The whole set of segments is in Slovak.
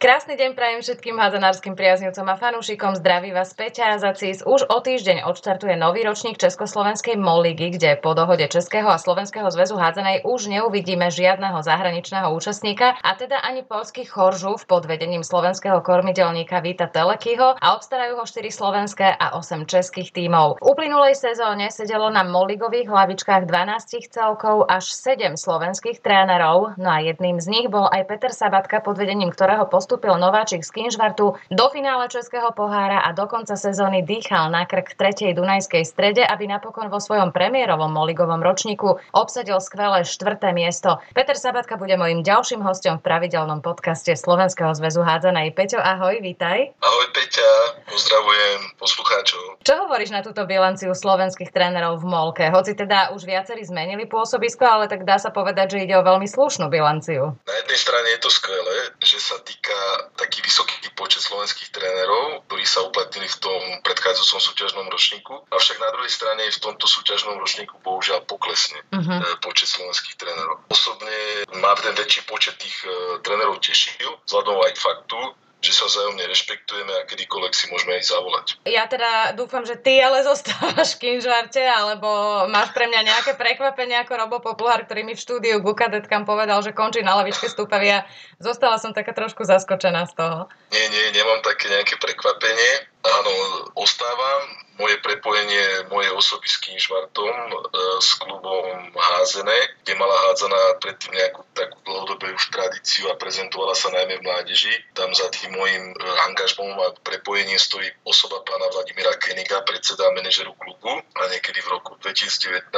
Krásny deň prajem všetkým hádzanárskym priaznivcom a fanúšikom. Zdraví vás Peťa Zacís. Už o týždeň odštartuje nový ročník Československej Moligy, kde po dohode Českého a Slovenského zväzu hádzanej už neuvidíme žiadneho zahraničného účastníka a teda ani polský Choržu v podvedením slovenského kormidelníka Víta Telekyho a obstarajú ho 4 slovenské a 8 českých tímov. V uplynulej sezóne sedelo na Moligových hlavičkách 12 celkov až 7 slovenských trénerov, no a jedným z nich bol aj Peter Sabatka, pod vedením ktorého post postupil nováčik z Kinžvartu do finále Českého pohára a do konca sezóny dýchal na krk tretej Dunajskej strede, aby napokon vo svojom premiérovom moligovom ročníku obsadil skvelé štvrté miesto. Peter Sabatka bude mojím ďalším hostom v pravidelnom podcaste Slovenského zväzu hádzanej. Peťo, ahoj, vítaj. Ahoj Peťa, pozdravujem poslucháčov. Čo hovoríš na túto bilanciu slovenských trénerov v Molke? Hoci teda už viacerí zmenili pôsobisko, ale tak dá sa povedať, že ide o veľmi slušnú bilanciu. Na jednej strane je to skvelé, že sa týka taký vysoký počet slovenských trénerov, ktorí sa uplatnili v tom predchádzajúcom súťažnom ročníku. Avšak na druhej strane v tomto súťažnom ročníku bohužiaľ poklesne uh-huh. počet slovenských trénerov. Osobne má ten väčší počet tých e, trénerov tešil, vzhľadom aj k faktu, že sa vzájomne rešpektujeme a kedykoľvek si môžeme aj zavolať. Ja teda dúfam, že ty ale zostávaš v Kinžarte, alebo máš pre mňa nejaké prekvapenie ako Robo Populár, ktorý mi v štúdiu Gukadetkam povedal, že končí na lavičke stúpavia. Zostala som taká trošku zaskočená z toho. Nie, nie, nemám také nejaké prekvapenie. Áno, ostávam. Moje prepojenie mojej osoby s Kinžvartom, e, s klubom Házené, kde mala hádzaná predtým nejakú takú dlhodobú už tradíciu a prezentovala sa najmä v mládeži. Tam za tým môjim e, angažmom a prepojením stojí osoba pána Vladimíra Keniga, predseda a manažeru klubu a niekedy v roku 2019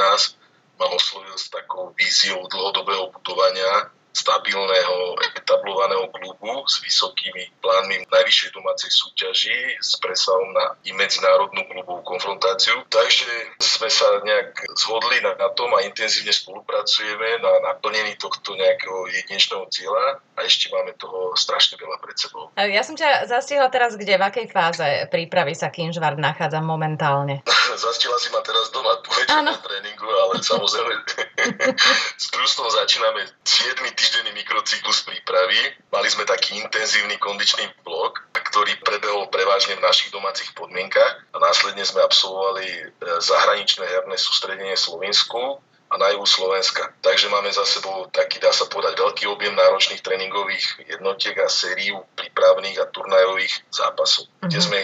ma oslovil s takou víziou dlhodobého budovania stabilného, etablovaného klubu s vysokými plánmi najvyššej domácej súťaži s presahom na i medzinárodnú klubovú konfrontáciu. Takže sme sa nejak zhodli na, na tom a intenzívne spolupracujeme na naplnení tohto nejakého jedinečného cieľa a ešte máme toho strašne veľa pred sebou. Ja som ťa zastihla teraz kde, v akej fáze prípravy sa Kinžvard nachádza momentálne? Zastihla si ma teraz doma po tréningu, ale samozrejme s Trustom začíname 7 týždenný mikrocyklus prípravy. Mali sme taký intenzívny kondičný blok, ktorý prebehol prevažne v našich domácich podmienkach a následne sme absolvovali e, zahraničné herné sústredenie Slovensku a na juhu Slovenska. Takže máme za sebou taký, dá sa povedať, veľký objem náročných tréningových jednotiek a sériu prípravných a turnajových zápasov, mm-hmm. kde mhm. sme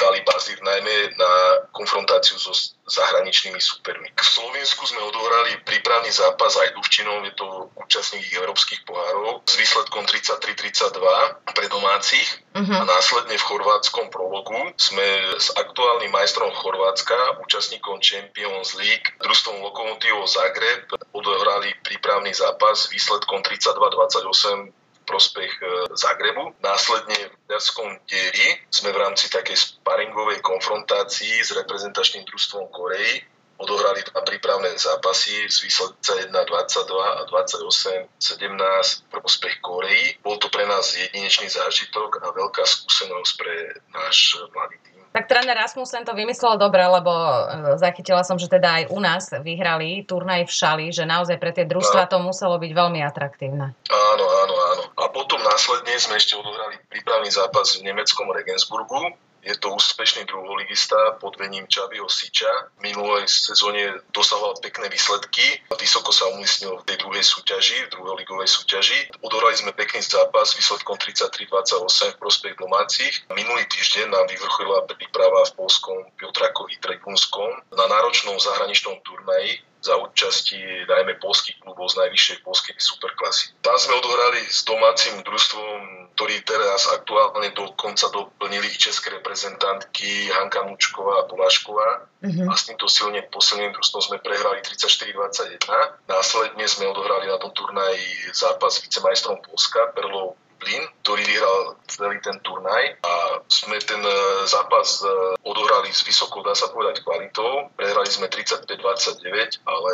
dali bazír najmä na konfrontáciu so zahraničnými supermi. V Slovensku sme odohrali prípravný zápas aj Duvčinou, je to účastník európskych pohárov, s výsledkom 33-32 pre domácich uh-huh. a následne v chorvátskom prologu sme s aktuálnym majstrom Chorvátska, účastníkom Champions League, družstvom Lokomotívou Zagreb odohrali prípravný zápas s výsledkom 32-28 prospech e, Zagrebu. Následne v Ďarskom dieri sme v rámci takej sparingovej konfrontácii s reprezentačným družstvom Koreji odohrali dva prípravné zápasy z výsledca 1-22 a 28-17 prospech Koreji. Bol to pre nás jedinečný zážitok a veľká skúsenosť pre náš mladý tým. Tak tréner Rasmussen to vymyslel dobre, lebo e, zachytila som, že teda aj u nás vyhrali turnaj v Šali, že naozaj pre tie družstva to muselo byť veľmi atraktívne. Áno, áno. A potom následne sme ešte odohrali prípravný zápas v nemeckom Regensburgu, je to úspešný druholigista pod vením Čaviho Siča. V minulej sezóne dosahoval pekné výsledky. Vysoko sa umiestnil v tej druhej súťaži, v druholigovej súťaži. Odohrali sme pekný zápas výsledkom 33-28 v prospech domácich. Minulý týždeň nám vyvrcholila príprava v polskom Piotrakovi Trekunskom na náročnom zahraničnom turnaji za účasti najmä polských klubov z najvyššej polskej superklasy. Tam sme odohrali s domácim družstvom, ktorý teraz aktuálne do konca doplnili i české reprezentantky Hanka Mučková a Polášková. Uh-huh. A s týmto silne posilneným družstvom sme prehrali 34-21. Následne sme odohrali na tom turnaji zápas s vicemajstrom Polska, Perlou Dublin, ktorý vyhral celý ten turnaj a sme ten e, zápas e, odohrali s vysokou, dá sa povedať, kvalitou. Prehrali sme 35-29, ale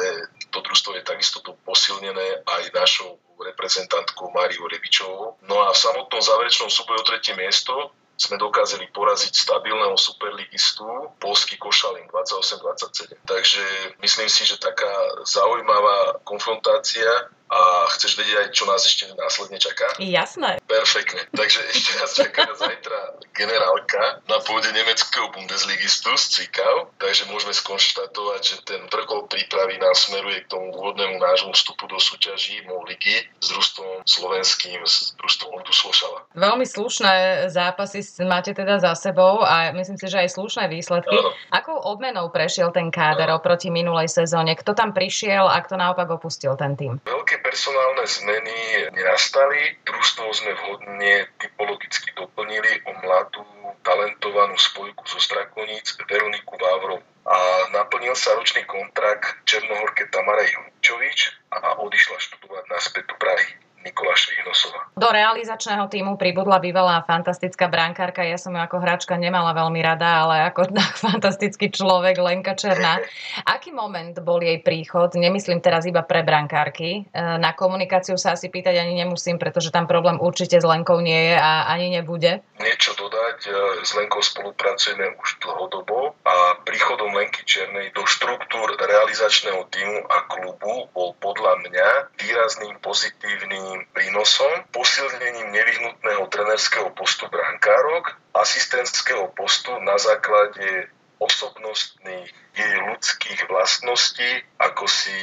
to družstvo je takisto tu posilnené aj našou reprezentantkou Máriou Rebičovou. No a v samotnom záverečnom súboji o tretie miesto sme dokázali poraziť stabilného superligistu Polský Košalin 28-27. Takže myslím si, že taká zaujímavá konfrontácia a chceš vedieť aj, čo nás ešte následne čaká? Jasné. Perfektne. Takže ešte nás čaká zajtra generálka na pôde nemeckého Bundesligistu z Cvikau, takže môžeme skonštatovať, že ten vrchol prípravy nás smeruje k tomu úvodnému nášmu vstupu do súťaží MOL ligy s družstvom slovenským, s družstvom Duslošala. Veľmi slušné zápasy máte teda za sebou a myslím si, že aj slušné výsledky. Ano. Akou odmenou prešiel ten káder ano. oproti minulej sezóne? Kto tam prišiel a kto naopak opustil ten tým? Veľké veľké personálne zmeny nenastali. Družstvo sme vhodne typologicky doplnili o mladú, talentovanú spojku zo Strakoníc Veroniku Vávrovu. A naplnil sa ročný kontrakt Černohorke Tamara Junčovič a odišla študovať naspäť do Prahy. Nikola Švihnosová. Do realizačného týmu pribudla bývalá fantastická brankárka. Ja som ju ako hráčka nemala veľmi rada, ale ako fantastický človek Lenka Černá. Aký moment bol jej príchod? Nemyslím teraz iba pre brankárky. E, na komunikáciu sa asi pýtať ani nemusím, pretože tam problém určite s Lenkou nie je a ani nebude. Niečo dodať. E, s Lenkou spolupracujeme už dlhodobo a príchodom Lenky Černej do štruktúr realizačného týmu a klubu bol podľa mňa výrazným pozitívnym výrazným prínosom, posilnením nevyhnutného trenerského postu brankárok, asistentského postu na základe osobnostných jej ľudských vlastností, ako si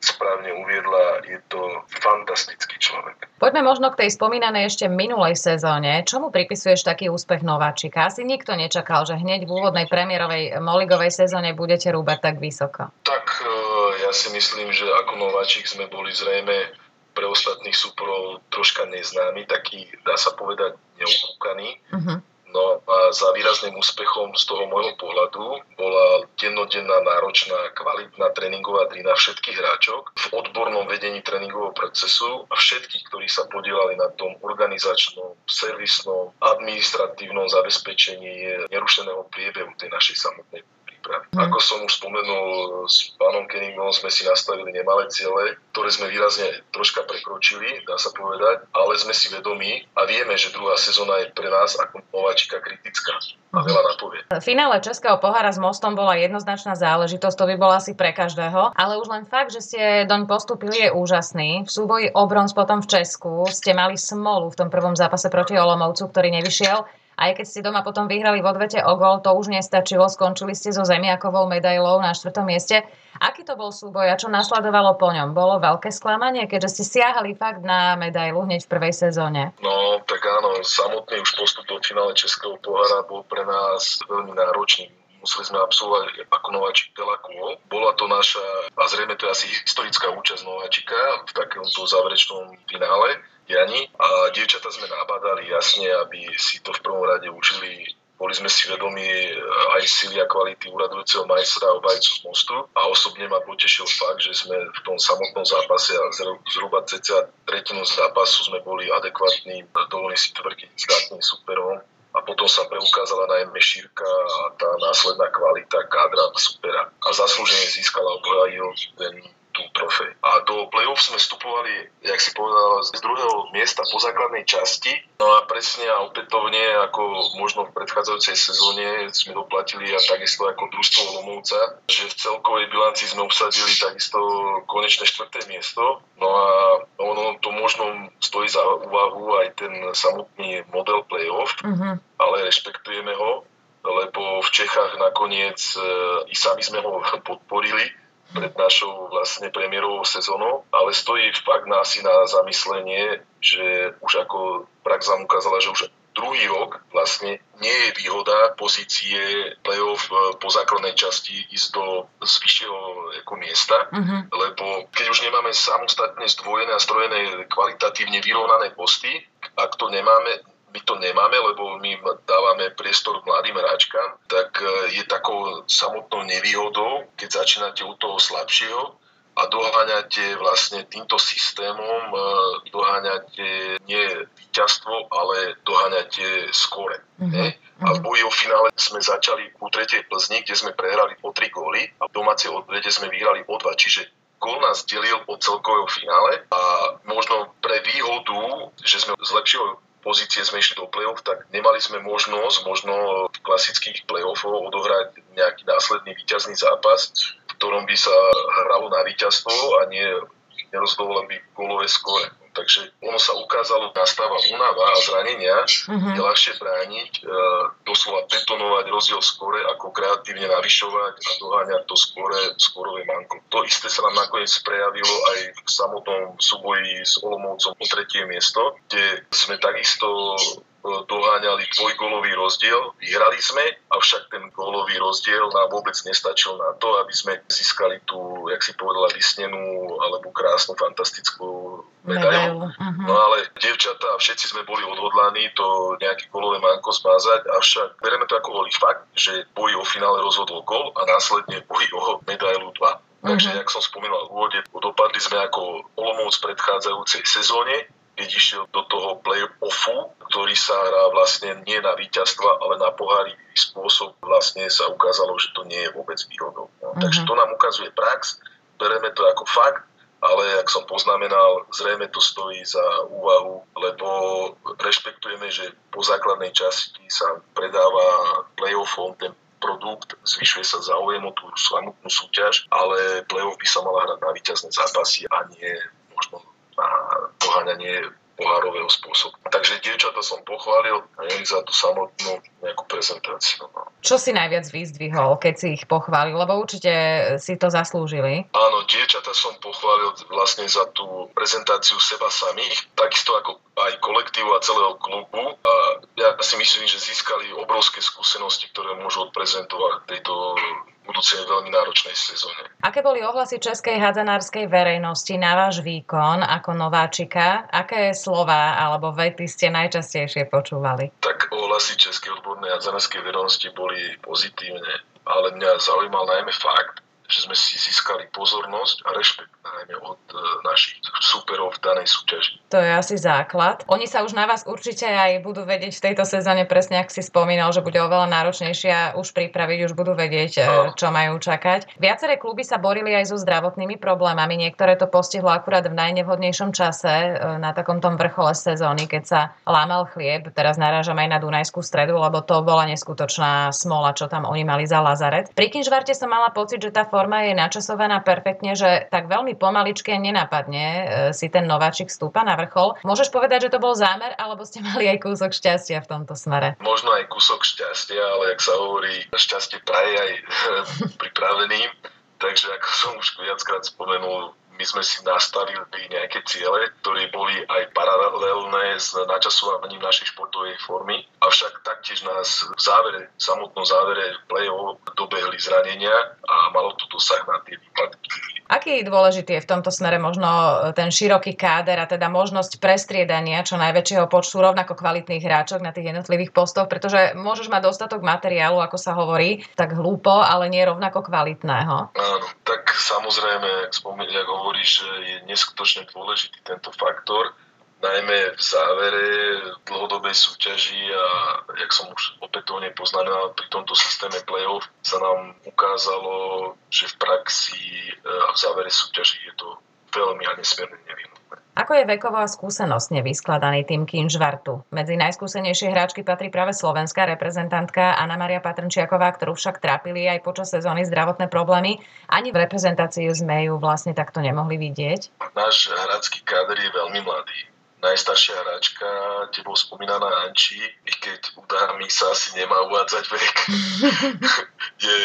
správne uviedla, je to fantastický človek. Poďme možno k tej spomínanej ešte minulej sezóne. Čomu pripisuješ taký úspech Nováčika? Asi nikto nečakal, že hneď v úvodnej premiérovej Moligovej sezóne budete rúbať tak vysoko. Tak e, ja si myslím, že ako Nováčik sme boli zrejme pre ostatných súporov troška neznámy, taký, dá sa povedať, neukúkaný. Uh-huh. No a za výrazným úspechom z toho môjho pohľadu bola dennodenná náročná, kvalitná tréningová drina všetkých hráčok v odbornom vedení tréningového procesu a všetkých, ktorí sa podielali na tom organizačnom, servisnom, administratívnom zabezpečení nerušeného priebehu tej našej samotnej prípravy. Mm. Ako som už spomenul, s pánom Kenningom sme si nastavili nemalé ciele, ktoré sme výrazne troška prekročili, dá sa povedať, ale sme si vedomí a vieme, že druhá sezóna je pre nás ako nováčika kritická a veľa napovie. Finále Českého pohára s Mostom bola jednoznačná záležitosť, to by bola asi pre každého, ale už len fakt, že ste doň postupili je úžasný. V súboji o bronz potom v Česku ste mali smolu v tom prvom zápase proti Olomovcu, ktorý nevyšiel. Aj keď ste doma potom vyhrali v odvete o gol, to už nestačilo. Skončili ste so zemiakovou medailou na štvrtom mieste. Aký to bol súboj a čo nasledovalo po ňom? Bolo veľké sklamanie, keďže ste siahali fakt na medailu hneď v prvej sezóne? No, tak áno, samotný už postup do finále Českého pohára bol pre nás veľmi náročný museli sme absolvovať ako nováčik kôl. Bola to naša, a zrejme to je asi historická účasť nováčika v takomto záverečnom finále dianí a dievčata sme nabádali jasne, aby si to v prvom rade učili. Boli sme si vedomi eh, aj sily a kvality uradujúceho majstra obajcu z mostu. A osobne ma potešil fakt, že sme v tom samotnom zápase a zhruba cca tretinu zápasu sme boli adekvátnym, dovolím si tvrdiť, zdatným superom a potom sa preukázala najmä šírka a tá následná kvalita kádra supera. A zaslúžene získala obhajil ten tú trofej. A do play-off sme vstupovali, jak si povedal, z druhého miesta po základnej časti. No a presne a opätovne, ako možno v predchádzajúcej sezóne sme doplatili a takisto ako družstvo Lomovca, že v celkovej bilanci sme obsadili takisto konečné štvrté miesto. No a ono to možno stojí za úvahu aj ten samotný model play-off, mm-hmm. ale rešpektujeme ho, lebo v Čechách nakoniec e, i sami sme ho podporili pred našou vlastne premiérovou sezónou, ale stojí fakt na asi na zamyslenie, že už ako prax nám ukázala, že už druhý rok vlastne nie je výhoda pozície play-off e, po základnej časti ísť do zvyššieho ako miesta, uh-huh. lebo keď už nemáme samostatne zdvojené a strojené kvalitatívne vyrovnané posty, ak to nemáme, my to nemáme, lebo my dávame priestor mladým hráčkam, tak e, je takou samotnou nevýhodou, keď začínate u toho slabšieho a doháňate vlastne týmto systémom, e, doháňate nie víťazstvo, ale doháňate skore. Mm-hmm. A v boji o finále sme začali u tretej Plzni, kde sme prehrali o tri góly a v domácej odvede sme vyhrali o dva, čiže gól nás delil od celkového finále a možno pre výhodu, že sme z lepšieho pozície išli do play-off, tak nemali sme možnosť možno v klasických play-offov odohrať nejaký následný víťazný zápas, v ktorom by sa hralo na víťazstvo a nie nerozhodovalo by golové skore Takže ono sa ukázalo, nastáva únava a zranenia, uh-huh. je ľahšie brániť, e, doslova betonovať rozdiel skore, ako kreatívne navyšovať a doháňať to skore, skorové manko. To isté sa nám nakoniec prejavilo aj v samotnom súboji s Olomovcom o tretie miesto, kde sme takisto doháňali dvojgólový rozdiel. Vyhrali sme, avšak ten gólový rozdiel nám vôbec nestačil na to, aby sme získali tú, jak si povedala, vysnenú alebo krásnu, fantastickú medailu. Uh-huh. No ale devčatá, všetci sme boli odhodlaní to nejaké golové manko zmazať, avšak bereme to ako holý fakt, že boj o finále rozhodol gol a následne boj o medailu 2. Takže, uh-huh. jak som spomínal v úvode, dopadli sme ako Olomouc v predchádzajúcej sezóne, keď išiel do toho play-offu, ktorý sa hrá vlastne nie na víťazstva, ale na pohárivý spôsob, vlastne sa ukázalo, že to nie je vôbec výhodou. No. Uh-huh. Takže to nám ukazuje prax, bereme to ako fakt, ale ak som poznamenal, zrejme to stojí za úvahu, lebo rešpektujeme, že po základnej časti sa predáva play-offom ten produkt, zvyšuje sa záujem o tú samotnú súťaž, ale play-off by sa mala hrať na víťazné zápasy a nie možno na poháňanie pohárového spôsobu. Takže dievčata som pochválil a nie za tú samotnú nejakú prezentáciu. No. Čo si najviac vyzdvihol, keď si ich pochválil? Lebo určite si to zaslúžili. Áno, dievčata som pochválil vlastne za tú prezentáciu seba samých, takisto ako aj kolektívu a celého klubu. A ja si myslím, že získali obrovské skúsenosti, ktoré môžu odprezentovať tejto budúcej veľmi náročnej sezóne. Aké boli ohlasy českej hadzanárskej verejnosti na váš výkon ako nováčika? Aké slova alebo vety ste najčastejšie počúvali? Tak ohlasy českej odbornej hadzanárskej verejnosti boli pozitívne, ale mňa zaujímal najmä fakt, že sme si získali pozornosť a rešpekt najmä od e, našich súperov v danej súťaži. To je asi základ. Oni sa už na vás určite aj budú vedieť v tejto sezóne, presne ak si spomínal, že bude oveľa náročnejšia už pripraviť, už budú vedieť, e, čo majú čakať. Viaceré kluby sa borili aj so zdravotnými problémami, niektoré to postihlo akurát v najnevhodnejšom čase e, na takom tom vrchole sezóny, keď sa lámal chlieb. Teraz narážam aj na Dunajskú stredu, lebo to bola neskutočná smola, čo tam oni mali za Lazaret. Pri Kinžvarte som mala pocit, že tá forma je načasovaná perfektne, že tak veľmi pomaličky nenapadne e, si ten nováčik stúpa na vrchol. Môžeš povedať, že to bol zámer, alebo ste mali aj kúsok šťastia v tomto smere? Možno aj kúsok šťastia, ale ak sa hovorí, šťastie praje aj pripraveným. Takže ako som už viackrát spomenul, my sme si nastavili nejaké ciele, ktoré boli aj paralelné s načasovaním našej športovej formy, avšak taktiež nás v závere, samotnom závere play-off dobehli zranenia a malo to dosah na tie výpadky. Aký dôležitý je v tomto smere možno ten široký káder a teda možnosť prestriedania čo najväčšieho počtu rovnako kvalitných hráčok na tých jednotlivých postoch, pretože môžeš mať dostatok materiálu, ako sa hovorí, tak hlúpo, ale nie rovnako kvalitného. Áno, tak samozrejme, ak hovoríš, že je neskutočne dôležitý tento faktor, najmä v závere dlhodobej súťaži a jak som už opätovne poznamenal pri tomto systéme play-off sa nám ukázalo, že v praxi e, a v závere súťaži je to veľmi a nesmierne nevyhnutné. Ako je vekovo a skúsenostne vyskladaný tým Kinžvartu? Medzi najskúsenejšie hráčky patrí práve slovenská reprezentantka Anna Maria Patrnčiaková, ktorú však trápili aj počas sezóny zdravotné problémy. Ani v reprezentácii sme ju vlastne takto nemohli vidieť. Náš hráčský káder je veľmi mladý najstaršia hráčka, tebou spomínaná Anči, i keď u dámy sa asi nemá uvádzať vek, je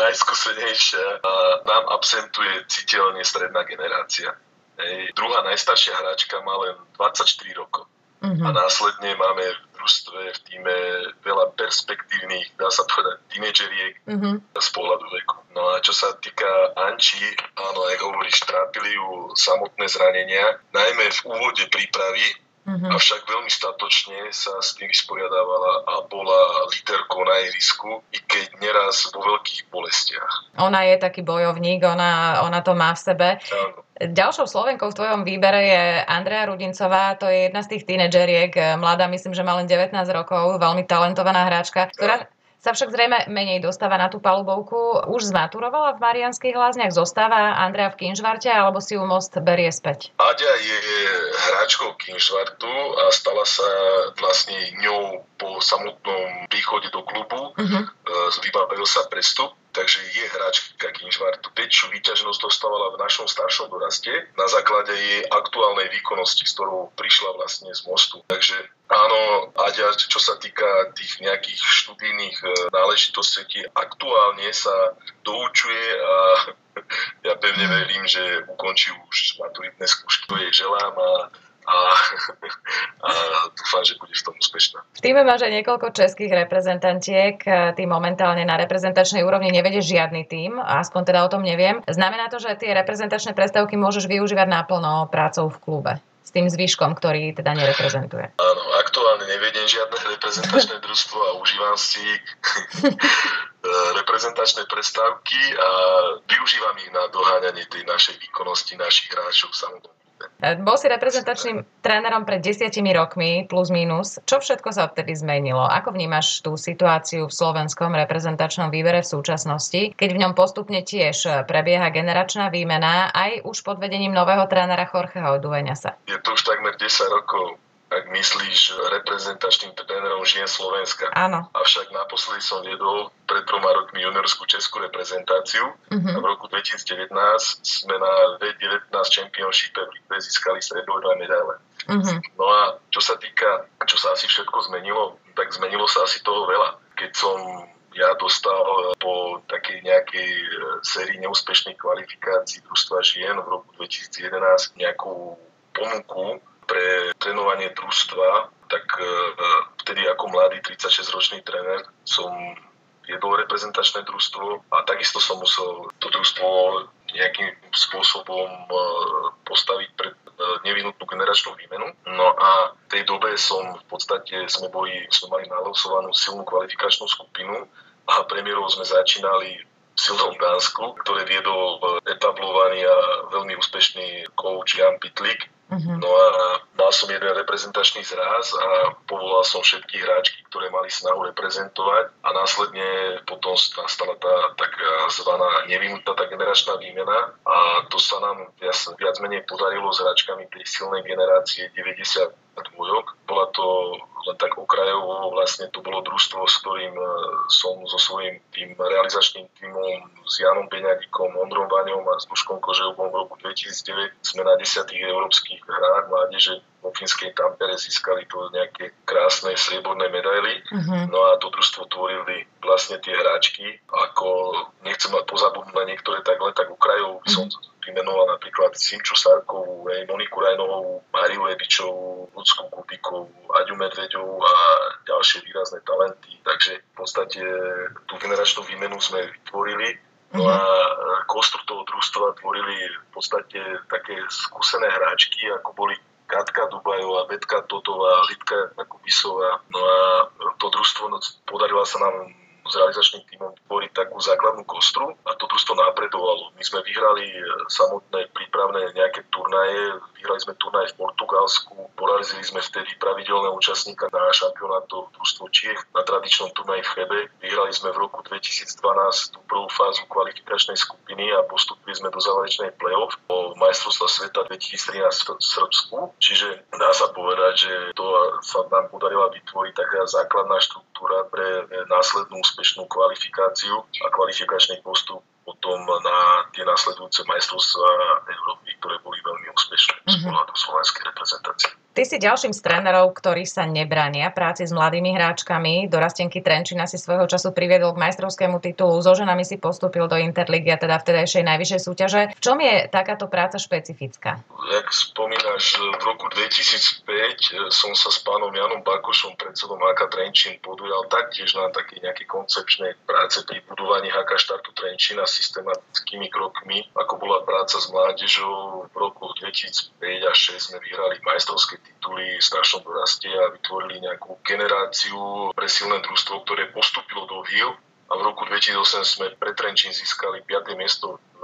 najskúsenejšia a nám absentuje citeľne stredná generácia. Hej. Druhá najstaršia hráčka má len 24 rokov. Uh-huh. A následne máme v družstve, v týme veľa perspektívnych, dá sa povedať, tínedžeriek uh-huh. z pohľadu veku. No a čo sa týka Anči, áno, ako hovoríš, trápili ju samotné zranenia, najmä v úvode prípravy, Mm-hmm. Avšak veľmi statočne sa s tým vysporiadávala a bola líderkou na ihrisku, i keď neraz vo veľkých bolestiach. Ona je taký bojovník, ona, ona to má v sebe. Áno. Ďalšou Slovenkou v tvojom výbere je Andrea Rudincová, to je jedna z tých tínedžeriek, mladá, myslím, že má len 19 rokov, veľmi talentovaná hráčka, ktorá, sa však zrejme menej dostáva na tú palubovku. Už zmaturovala v Marianských lázniach, zostáva Andrea v Kinžvarte, alebo si ju most berie späť? Aďa je hráčkou Kinžvartu a stala sa vlastne ňou po samotnom príchode do klubu. Uh-huh. Vybavil sa prestup takže je hráčka Kinžvartu. Väčšiu výťažnosť dostávala v našom staršom doraste na základe jej aktuálnej výkonnosti, s ktorou prišla vlastne z mostu. Takže áno, Aďa, čo sa týka tých nejakých študijných e, náležitostí, aktuálne sa doučuje a ja pevne verím, že ukončí už maturitné skúšky. To jej želám a a, a dúfam, že bude v tom úspešná. V týme máš aj niekoľko českých reprezentantiek. Ty momentálne na reprezentačnej úrovni nevedieš žiadny tým, aspoň teda o tom neviem. Znamená to, že tie reprezentačné prestávky môžeš využívať naplno prácou v klube? S tým zvyškom, ktorý teda nereprezentuje. Áno, aktuálne nevediem žiadne reprezentačné družstvo a užívam si reprezentačné prestávky a využívam ich na doháňanie tej našej výkonnosti našich hráčov samozrejme. Bol si reprezentačným trénerom pred desiatimi rokmi, plus minus. Čo všetko sa odtedy zmenilo? Ako vnímaš tú situáciu v slovenskom reprezentačnom výbere v súčasnosti, keď v ňom postupne tiež prebieha generačná výmena aj už pod vedením nového trénera Jorgeho Dueňasa? Je to už takmer 10 rokov ak myslíš reprezentačným trénerom žien Slovenska. Áno. Avšak naposledy som viedol pred troma rokmi juniorskú českú reprezentáciu. Uh-huh. v roku 2019 sme na V19 Championship v získali stredové medaile. Uh-huh. No a čo sa týka, čo sa asi všetko zmenilo, tak zmenilo sa asi toho veľa. Keď som ja dostal po takej nejakej e, sérii neúspešných kvalifikácií družstva žien v roku 2011 nejakú ponuku pre trénovanie družstva, tak e, vtedy ako mladý 36-ročný tréner som viedol reprezentačné družstvo a takisto som musel to družstvo nejakým spôsobom e, postaviť pred e, nevinutnú generačnú výmenu. No a v tej dobe som v podstate, sme, boli, sme mali nalosovanú silnú kvalifikačnú skupinu a premiérov sme začínali v silnom Dánsku, ktoré viedol etablovaný a veľmi úspešný coach Jan Pitlik, Uh-huh. No a mal som jeden reprezentačný zraz a povolal som všetky hráčky, ktoré mali snahu reprezentovať a následne potom nastala tá tak zvaná nevyhnutá tá generačná výmena a to sa nám viac, viac menej podarilo s hráčkami tej silnej generácie 90 dvojok. Bola to len tak okrajovo, vlastne to bolo družstvo, s ktorým e, som so svojím tým realizačným týmom s Janom Beňadikom, Ondrom Vaňom a s Duškom Kožeubom v roku 2009 sme na desiatých európskych hrách mládeže vo finskej Tampere získali to nejaké krásne strieborné medaily. Uh-huh. No a to družstvo tvorili vlastne tie hráčky. Ako nechcem mať pozabudnúť na niektoré tak len tak ukrajov, by som uh-huh vymenoval napríklad Simču Sarkovú, Moniku Rajnovú, Mariu Ebičovú, Ľudskú Kubikovú, Aďu Medveďovú a ďalšie výrazné talenty. Takže v podstate tú generačnú výmenu sme vytvorili No a kostru toho družstva tvorili v podstate také skúsené hráčky, ako boli Katka Dubajová, Betka Totová, Litka Kubisová. No a to družstvo, no, podarila sa nám s realizačným týmom tvoriť takú základnú kostru a to družstvo napredovalo. My sme vyhrali e, samotné prípravné nejaké turnaje, vyhrali sme turnaj v Portugalsku, porazili sme vtedy pravidelného účastníka na šampionátu družstvo Čiech na tradičnom turnaji v Chebe. Vyhrali sme v roku 2012 tú prvú fázu kvalifikačnej skupiny a postupili sme do záverečnej play-off o majstrovstva sveta 2013 v Srbsku. Čiže dá sa povedať, že to sa nám podarila vytvoriť taká základná štruktúra pre následnú úspech úspešnú kvalifikáciu a kvalifikačný postup potom na tie následujúce majstrovstvá Európy, ktoré boli veľmi úspešné mm-hmm. z pohľadu slovenskej reprezentácie. Ty si ďalším z trénerov, ktorí sa nebrania práci s mladými hráčkami. Do Rastenky Trenčina si svojho času priviedol k majstrovskému titulu. So ženami si postúpil do Interligy a teda vtedajšej najvyššej súťaže. V čom je takáto práca špecifická? Jak spomínaš, v roku 2005 eh, som sa s pánom Janom Bakošom, predsedom HK Trenčín, podujal taktiež na také nejaké koncepčnej práce pri budovaní HK štartu Trenčína systematickými krokmi, ako bola práca s mládežou. V roku 2005 a 2006 sme vyhrali majstrovské tituly v staršom doraste a vytvorili nejakú generáciu pre silné družstvo, ktoré postupilo do HIL a v roku 2008 sme pre Trenčín získali 5. miesto v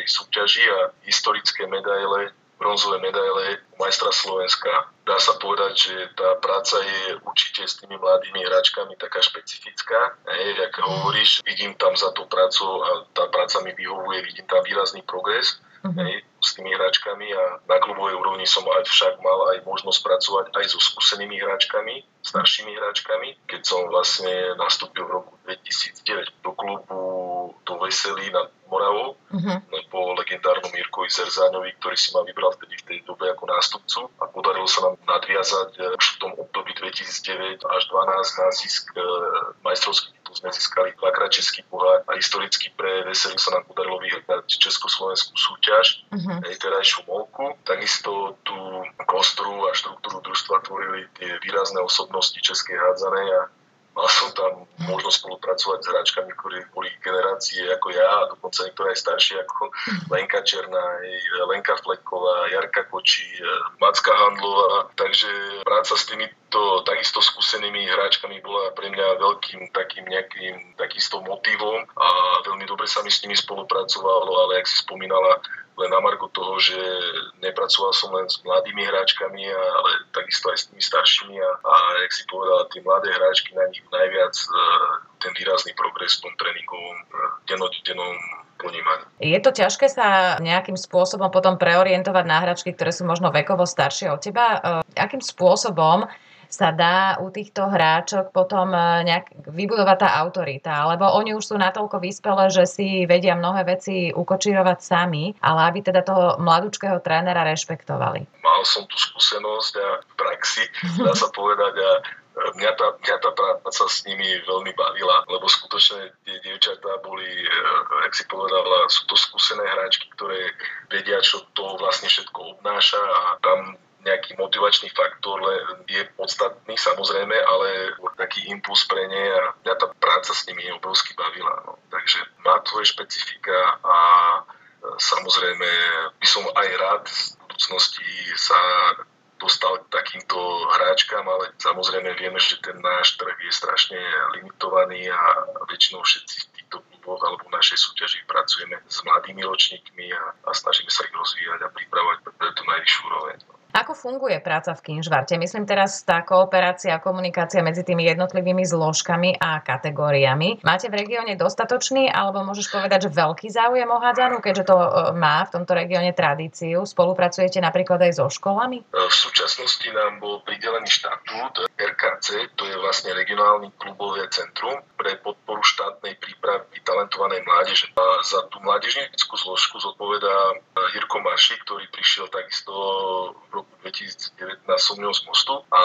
tej súťaži a historické medaile bronzové medaile majstra Slovenska. Dá sa povedať, že tá práca je určite s tými mladými hráčkami taká špecifická. Hej, jak hovoríš, vidím tam za tú prácu a tá práca mi vyhovuje, vidím tam výrazný progres. Uh-huh. Hej, s tými hráčkami a na klubovej úrovni som aj však mal aj možnosť pracovať aj so skúsenými hráčkami, staršími hráčkami. Keď som vlastne nastúpil v roku 2009 do klubu do Veselí na Moravou, uh-huh. po legendárnom Mirkovi Zerzáňovi, ktorý si ma vybral vtedy v tej dobe ako nástupcu a podarilo sa nám nadviazať eh, už v tom období 2009 až 2012 na zisk eh, majstrovských sme získali dvakrát český pohár a historicky pre Veselý sa nám podarilo vyhrať československú súťaž, uh-huh. aj terajšiu molku. Takisto tú kostru a štruktúru družstva tvorili tie výrazné osobnosti českej hádzanej a mal som tam možnosť spolupracovať s hráčkami, ktorí boli generácie ako ja a dokonca niektoré aj staršie ako Lenka Černá, Lenka Fleková, Jarka Koči, Macka Handlová. Takže práca s týmito takisto skúsenými hráčkami bola pre mňa veľkým takým nejakým takisto motivom a veľmi dobre sa mi s nimi spolupracovalo, ale ak si spomínala, len na margo toho, že nepracoval som len s mladými hráčkami, ale takisto aj s tými staršími a, a jak si povedala, tie mladé hráčky na nich najviac e, ten výrazný progres v tom tréningovom, e, denodennom ponímaní. Je to ťažké sa nejakým spôsobom potom preorientovať na hráčky, ktoré sú možno vekovo staršie od teba? E, akým spôsobom sa dá u týchto hráčok potom e, nejak vybudovať tá autorita, lebo oni už sú natoľko vyspelé, že si vedia mnohé veci ukočírovať sami, ale aby teda toho mladúčkého trénera rešpektovali. Mal som tú skúsenosť a v praxi, dá sa povedať, a e, mňa tá, mňa tá práca s nimi veľmi bavila, lebo skutočne tie dievčatá boli, e, jak si povedala, sú to skúsené hráčky, ktoré vedia, čo to vlastne všetko obnáša a tam nejaký motivačný faktor je podstatný samozrejme, ale taký impuls pre ne a mňa tá práca s nimi je obrovsky bavila. No. Takže má svoje špecifika a e, samozrejme by som aj rád v budúcnosti sa dostal k takýmto hráčkam, ale samozrejme vieme, že ten náš trh je strašne limitovaný a väčšinou všetci v týchto kluboch alebo v našej súťaži pracujeme s mladými ročníkmi a, a snažíme sa ich rozvíjať a pripravať pre tú najvyššiu úroveň. Ako funguje práca v Kinžvarte? Myslím teraz tá kooperácia a komunikácia medzi tými jednotlivými zložkami a kategóriami. Máte v regióne dostatočný, alebo môžeš povedať, že veľký záujem o hádzanú, keďže to e, má v tomto regióne tradíciu? Spolupracujete napríklad aj so školami? V súčasnosti nám bol pridelený štatút RKC, to je vlastne regionálny klubové centrum pre podporu štátnej prípravy talentovanej mládeže. A za tú mládežnickú zložku zodpovedá Jirko Marši, ktorý prišiel takisto v roku 2019 som z mostu a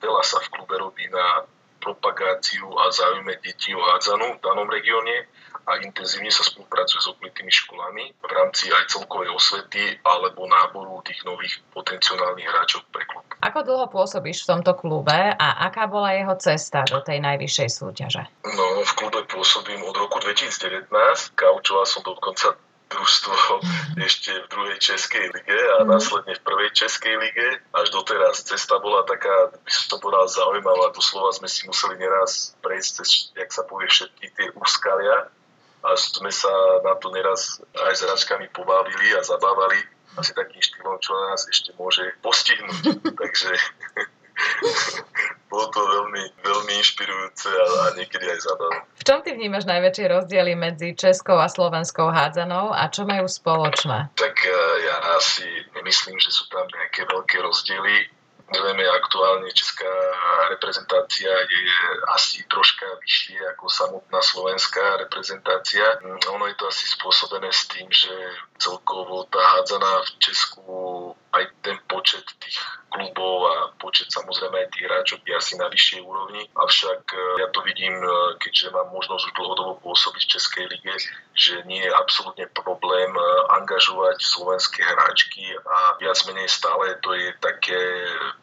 veľa sa v klube robí na propagáciu a záujme detí o hádzanú v danom regióne a intenzívne sa spolupracuje s okolitými školami v rámci aj celkovej osvety alebo náboru tých nových potenciálnych hráčov pre klub. Ako dlho pôsobíš v tomto klube a aká bola jeho cesta do tej najvyššej súťaže? No, v klube pôsobím od roku 2019. Kaučoval som dokonca družstvo ešte v druhej Českej lige a mm. následne v prvej Českej lige. Až doteraz cesta bola taká, by som povedal, zaujímavá. Doslova sme si museli neraz prejsť cez, jak sa povie, všetky tie úskalia. A sme sa na to neraz aj s hračkami pobavili a zabávali asi takým štýlom, čo nás ešte môže postihnúť. Takže bolo to veľmi, veľmi inšpirujúce a, a niekedy aj zábavné. V čom ty vnímaš najväčšie rozdiely medzi českou a slovenskou hádzanou a čo majú spoločné? Tak e, ja asi nemyslím, že sú tam nejaké veľké rozdiely. Vieme, aktuálne česká reprezentácia je asi troška vyššie ako samotná slovenská reprezentácia. Ono je to asi spôsobené s tým, že celkovo tá hádzaná v Česku aj ten počet tých klubov a počet samozrejme aj tých hráčov je asi na vyššej úrovni. Avšak e, ja to vidím, e, keďže mám možnosť už dlhodobo pôsobiť v Českej lige, že nie je absolútne problém e, angažovať slovenské hráčky a viac menej stále to je také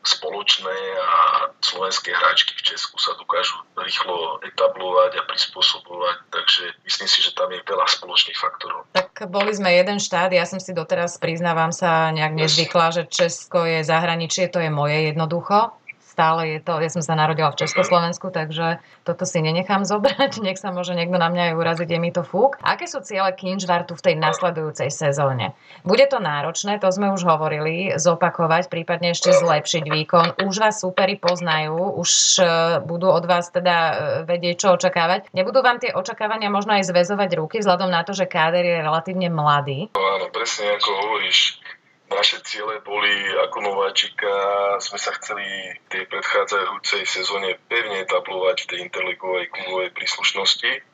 spoločné a slovenské hráčky v Česku sa dokážu rýchlo etablovať a prispôsobovať, takže myslím si, že tam je veľa spoločných faktorov. Boli sme jeden štát, ja som si doteraz, priznávam sa, nejak nezvykla, že Česko je zahraničie, to je moje jednoducho. Stále je to, ja som sa narodila v Československu, takže toto si nenechám zobrať, nech sa môže niekto na mňa aj uraziť, je mi to fúk. Aké sú ciele Kinžvartu v tej nasledujúcej sezóne? Bude to náročné, to sme už hovorili, zopakovať, prípadne ešte zlepšiť výkon. Už vás superi poznajú, už e, budú od vás teda e, vedieť, čo očakávať. Nebudú vám tie očakávania možno aj zväzovať ruky, vzhľadom na to, že káder je relatívne mladý? Áno, presne ako hovoríš naše ciele boli ako nováčika, sme sa chceli tej predchádzajúcej sezóne pevne etablovať v tej interligovej klubovej príslušnosti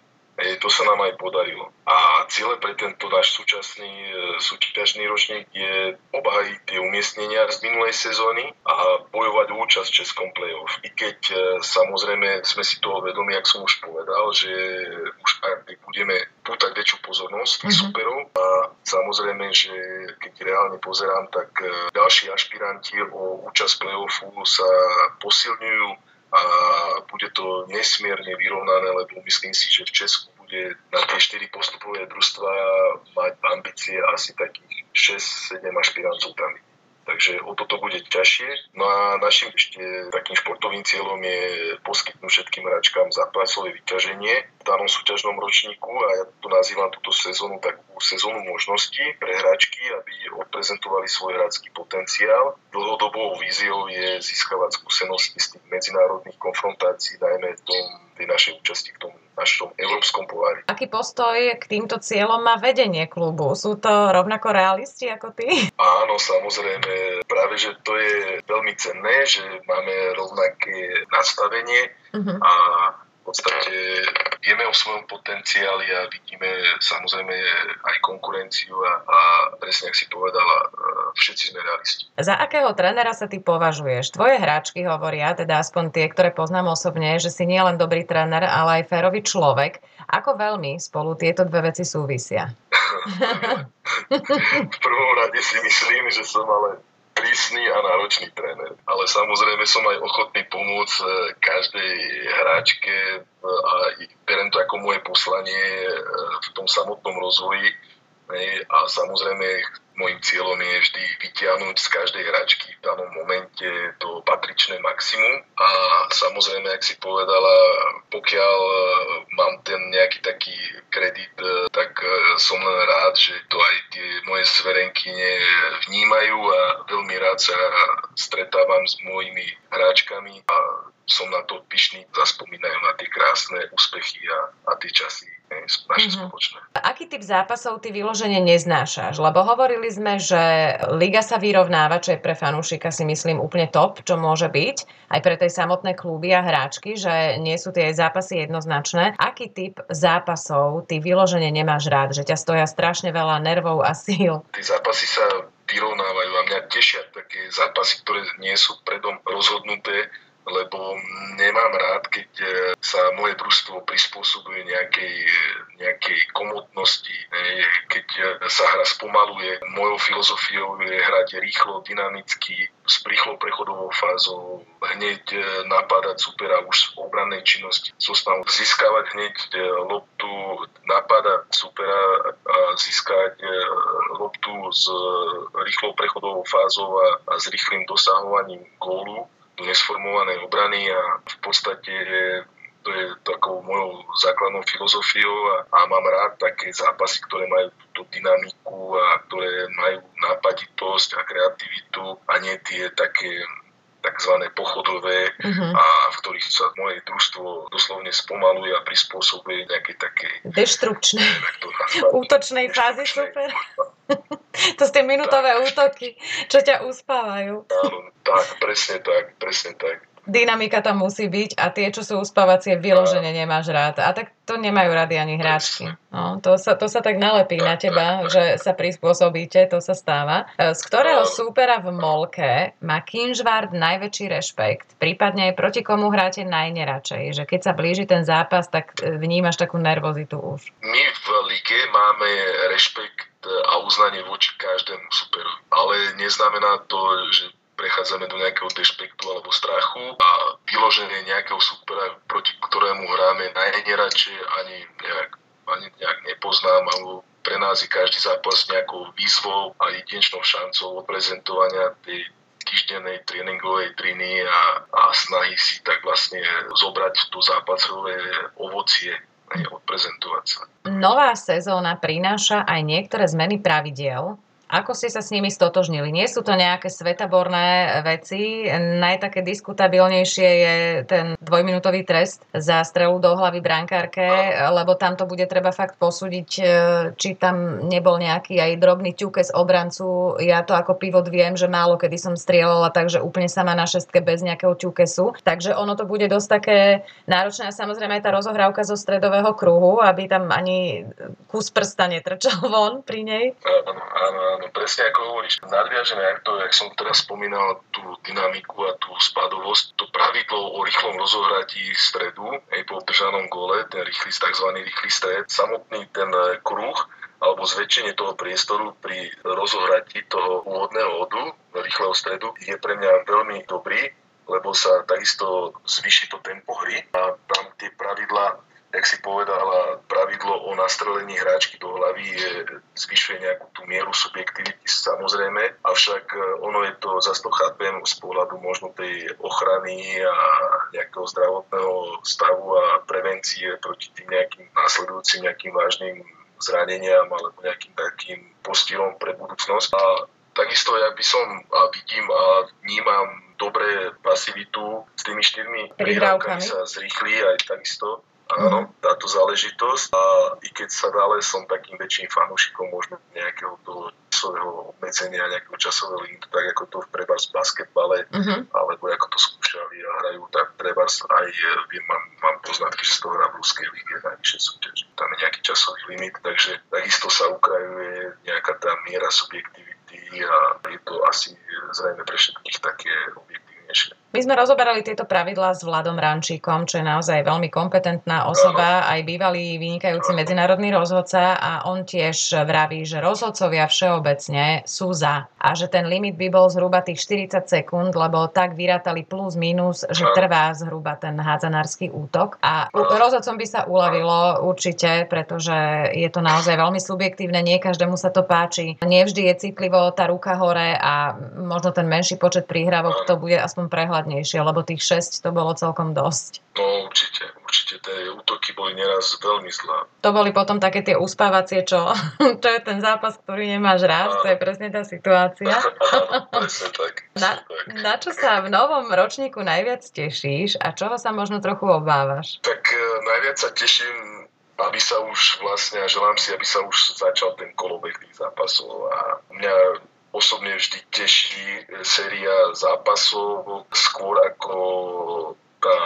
to sa nám aj podarilo. A cieľe pre tento náš súčasný e, súťažný ročník je obhajiť tie umiestnenia z minulej sezóny a bojovať účasť v Českom play-off. I keď e, samozrejme sme si toho vedomi, ak som už povedal, že už ak budeme pútať väčšiu pozornosť mm-hmm. superov a samozrejme, že keď reálne pozerám, tak ďalší ašpiranti o účasť play-offu sa posilňujú a bude to nesmierne vyrovnané, lebo myslím si, že v Česku bude na tie 4 postupové družstva mať ambície asi takých 6-7 ašpirantov tam takže o toto bude ťažšie. No a našim ešte takým športovým cieľom je poskytnúť všetkým hráčkám zápasové vyťaženie v danom súťažnom ročníku a ja to nazývam túto sezónu takú sezónu možností pre hráčky, aby odprezentovali svoj hráčský potenciál. Dlhodobou víziou je získavať skúsenosti z tých medzinárodných konfrontácií, najmä tom, tej našej účasti v tom našom európskom pohári. Aký postoj k týmto cieľom má vedenie klubu? Sú to rovnako realisti ako ty? Áno, samozrejme. Práve, že to je veľmi cenné, že máme rovnaké nastavenie uh-huh. a podstate vieme o svojom potenciáli a vidíme samozrejme aj konkurenciu a, a presne, ak si povedala, všetci sme realisti. Za akého trénera sa ty považuješ? Tvoje hráčky hovoria, teda aspoň tie, ktoré poznám osobne, že si nie len dobrý tréner, ale aj férový človek. Ako veľmi spolu tieto dve veci súvisia? v prvom rade si myslím, že som ale prísny a náročný tréner. Ale samozrejme som aj ochotný pomôcť e, každej hráčke e, a berem to ako moje poslanie e, v tom samotnom rozvoji. A samozrejme Mojím cieľom je vždy vytiahnuť z každej hračky v danom momente to patričné maximum. A samozrejme, ak si povedala, pokiaľ e, mám ten nejaký taký kredit, e, tak e, som len rád, že to aj tie moje zverenkyne vnímajú a veľmi rád sa stretávam s mojimi hráčkami a som na to pyšný, zaspomínajú na tie krásne úspechy a, a tie časy naše mm-hmm. spoločné. Aký typ zápasov ty vyložene neznášaš? Lebo hovorili sme, že liga sa vyrovnáva, čo je pre fanúšika si myslím úplne top, čo môže byť, aj pre tej samotné kluby a hráčky, že nie sú tie zápasy jednoznačné. Aký typ zápasov ty vyložene nemáš rád? Že ťa stoja strašne veľa nervov a síl? Tie zápasy sa vyrovnávajú a mňa tešia také zápasy, ktoré nie sú predom rozhodnuté, lebo nemám rád, keď e, sa moje družstvo prispôsobuje nejakej, nejakej komotnosti, keď e, sa hra spomaluje. Mojou filozofiou je hrať rýchlo, dynamicky, s rýchlou prechodovou fázou, hneď napádať supera už v obrannej činnosti, snahou získavať hneď loptu, napádať supera a získať loptu s rýchlou prechodovou fázou a s rýchlým dosahovaním gólu nesformovanej obrany a v podstate to je takou mojou základnou filozofiou a, a mám rád také zápasy, ktoré majú túto dynamiku a ktoré majú nápaditosť a kreativitu a nie tie také tzv. pochodové uh-huh. a v ktorých sa moje družstvo doslovne spomaluje a prispôsobuje nejaké také deštrukčné útočnej fázy super to sú tie minutové tak. útoky, čo ťa uspávajú. Áno, tak, presne tak, presne tak dynamika tam musí byť a tie, čo sú uspávacie, vyložene nemáš rád. A tak to nemajú rady ani hráčky. No, to, sa, to sa tak nalepí na teba, že sa prispôsobíte, to sa stáva. E, z ktorého súpera v Molke má Kinžvard najväčší rešpekt? Prípadne proti komu hráte najneradšej? Že keď sa blíži ten zápas, tak e, vnímaš takú nervozitu už. My v lige máme rešpekt a uznanie voči každému superovi. Ale neznamená to, že prechádzame do nejakého dešpektu alebo strachu a vyloženie nejakého supera, proti ktorému hráme najneradšie ani nejak, ani nejak nepoznám, alebo pre nás je každý zápas nejakou výzvou a jedinečnou šancou odprezentovania tej týždennej tréningovej triny a, a snahy si tak vlastne zobrať to zápasové ovocie odprezentovať sa. Nová sezóna prináša aj niektoré zmeny pravidiel, ako ste sa s nimi stotožnili? Nie sú to nejaké svetaborné veci. Najtaké diskutabilnejšie je ten dvojminútový trest za strelu do hlavy brankárke, lebo tam to bude treba fakt posúdiť, e, či tam nebol nejaký aj drobný ťukes obrancu. Ja to ako pivot viem, že málo kedy som strieľala, takže úplne sama na šestke bez nejakého ťukesu. Takže ono to bude dosť také náročné a samozrejme aj tá rozohrávka zo stredového kruhu, aby tam ani kus prsta netrčal von pri nej. Áno, áno, áno, presne ako hovoríš. Nadviažeme, jak to, jak som teraz spomínal, tú dynamiku a tú spadovosť, to pravidlo o rýchlom rozohratí stredu, aj po obdržanom gole, ten rýchly, tzv. rýchly stred, samotný ten e, kruh, alebo zväčšenie toho priestoru pri rozohratí toho úvodného hodu, rýchleho stredu, je pre mňa veľmi dobrý, lebo sa takisto zvýši to tempo hry a tam tie pravidlá jak si povedala, pravidlo o nastrelení hráčky do hlavy je zvyšuje nejakú tú mieru subjektivity samozrejme, avšak e, ono je to, zase to chápem z pohľadu možno tej ochrany a nejakého zdravotného stavu a prevencie proti tým nejakým následujúcim nejakým vážnym zraneniam alebo nejakým takým postihom pre budúcnosť. A takisto ja by som a vidím a vnímam dobré pasivitu s tými štyrmi prihrávkami sa zrýchli aj takisto áno, táto záležitosť a i keď sa dále som takým väčším fanúšikom možno nejakého toho časového obmedzenia, nejakého časového limitu, tak ako to v prebars basketbale, uh-huh. alebo ako to skúšali a hrajú, tak prebars aj viem, mám, mám poznatky, že z toho hrá v Ruskej lige najvyššie súťaži. Tam je nejaký časový limit, takže takisto sa ukrajuje nejaká tá miera subjektivity a je to asi zrejme pre všetkých také objektívnejšie. My sme rozoberali tieto pravidlá s Vladom Rančíkom, čo je naozaj veľmi kompetentná osoba, aj bývalý vynikajúci medzinárodný rozhodca a on tiež vraví, že rozhodcovia všeobecne sú za a že ten limit by bol zhruba tých 40 sekúnd, lebo tak vyrátali plus minus, že trvá zhruba ten hádzanársky útok. A rozhodcom by sa uľavilo určite, pretože je to naozaj veľmi subjektívne, nie každému sa to páči, nevždy je citlivo tá ruka hore a možno ten menší počet príhrávok to bude aspoň prehľad základnejšie, lebo tých 6 to bolo celkom dosť. No určite, určite tie útoky boli neraz veľmi zlé. To boli potom také tie uspávacie, čo, čo je ten zápas, ktorý nemáš rád, a... to je presne tá situácia. presne tak. Na, na čo sa v novom ročníku najviac tešíš a čoho sa možno trochu obávaš? Tak e, najviac sa teším aby sa už vlastne, želám si, aby sa už začal ten kolobeh tých zápasov a mňa osobne vždy teší séria zápasov skôr ako tá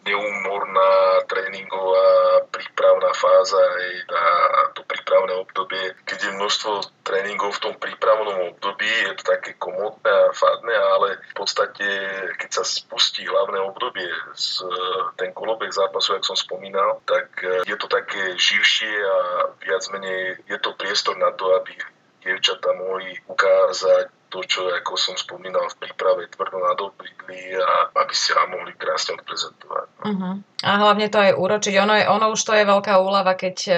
neumorná tréningová prípravná fáza aj tá, to prípravné obdobie, keď je množstvo tréningov v tom prípravnom období, je to také komotné a fádne, ale v podstate, keď sa spustí hlavné obdobie, z, ten kolobek zápasu, jak som spomínal, tak je to také živšie a viac menej je to priestor na to, aby dievčatá mohli ukázať to, čo, ako som spomínal, v príprave tvrdo nadobridli a aby si sa mohli krásne odprezentovať. Uh-huh. A hlavne to aj uročiť. Ono, je, ono už to je veľká úlava, keď uh,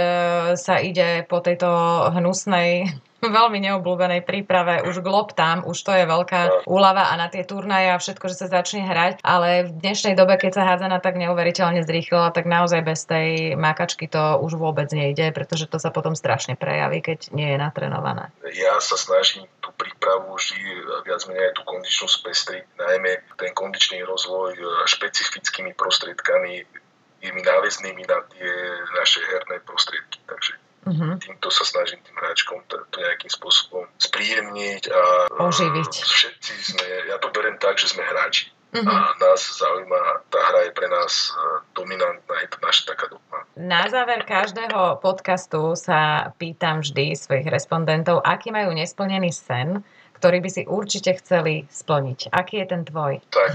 sa ide po tejto hnusnej veľmi neobľúbenej príprave, už glob tam, už to je veľká úlava a na tie turnaje a všetko, že sa začne hrať, ale v dnešnej dobe, keď sa hádzana tak neuveriteľne zrýchlila, tak naozaj bez tej mákačky to už vôbec nejde, pretože to sa potom strašne prejaví, keď nie je natrenované. Ja sa snažím tú prípravu vždy viac menej aj tú kondičnú spestriť, najmä ten kondičný rozvoj špecifickými prostriedkami tými náväznými na tie naše herné prostriedky. Takže Uh-huh. Týmto sa snažím tým hráčkom to, to nejakým spôsobom spríjemniť a oživiť. Všetci sme, ja to beriem tak, že sme hráči. Uh-huh. A nás zaujíma, tá hra je pre nás e, dominantná, je to naša taká dogma. Na záver každého podcastu sa pýtam vždy svojich respondentov, aký majú nesplnený sen, ktorý by si určite chceli splniť. Aký je ten tvoj? Tak,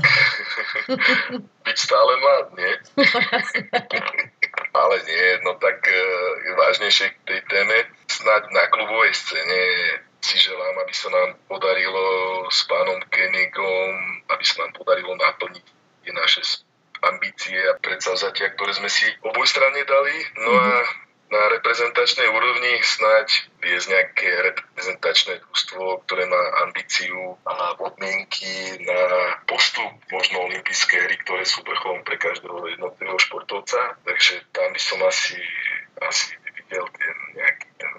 byť stále mlad, nie? ale nie, no tak e, vážnejšie k tej téme. Snáď na klubovej scéne si želám, aby sa nám podarilo s pánom Kenigom, aby sa nám podarilo naplniť tie naše ambície a predsavzatia, ktoré sme si oboj strane dali. No a na reprezentačnej úrovni snáď viesť nejaké reprezentačné družstvo, ktoré má ambíciu a podmienky na postup možno olympijské hry, ktoré sú vrcholom pre každého jednotlivého športovca. Takže tam by som asi videl ten nejaký, ten,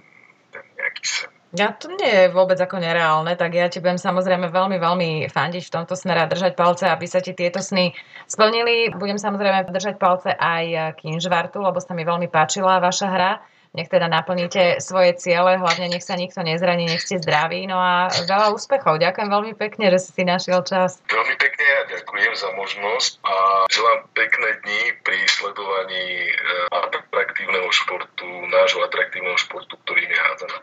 ten nejaký sen. Ja to nie je vôbec ako nereálne, tak ja ti budem samozrejme veľmi, veľmi fandiť v tomto smere a držať palce, aby sa ti tieto sny splnili. Budem samozrejme držať palce aj Kinžvartu, lebo sa mi veľmi páčila vaša hra. Nech teda naplníte svoje ciele, hlavne nech sa nikto nezraní, nech ste zdraví. No a veľa úspechov. Ďakujem veľmi pekne, že si našiel čas. Veľmi pekne a ďakujem za možnosť a želám pekné dni pri sledovaní eh, atraktívneho športu, nášho atraktívneho športu, ktorým je hádzaná.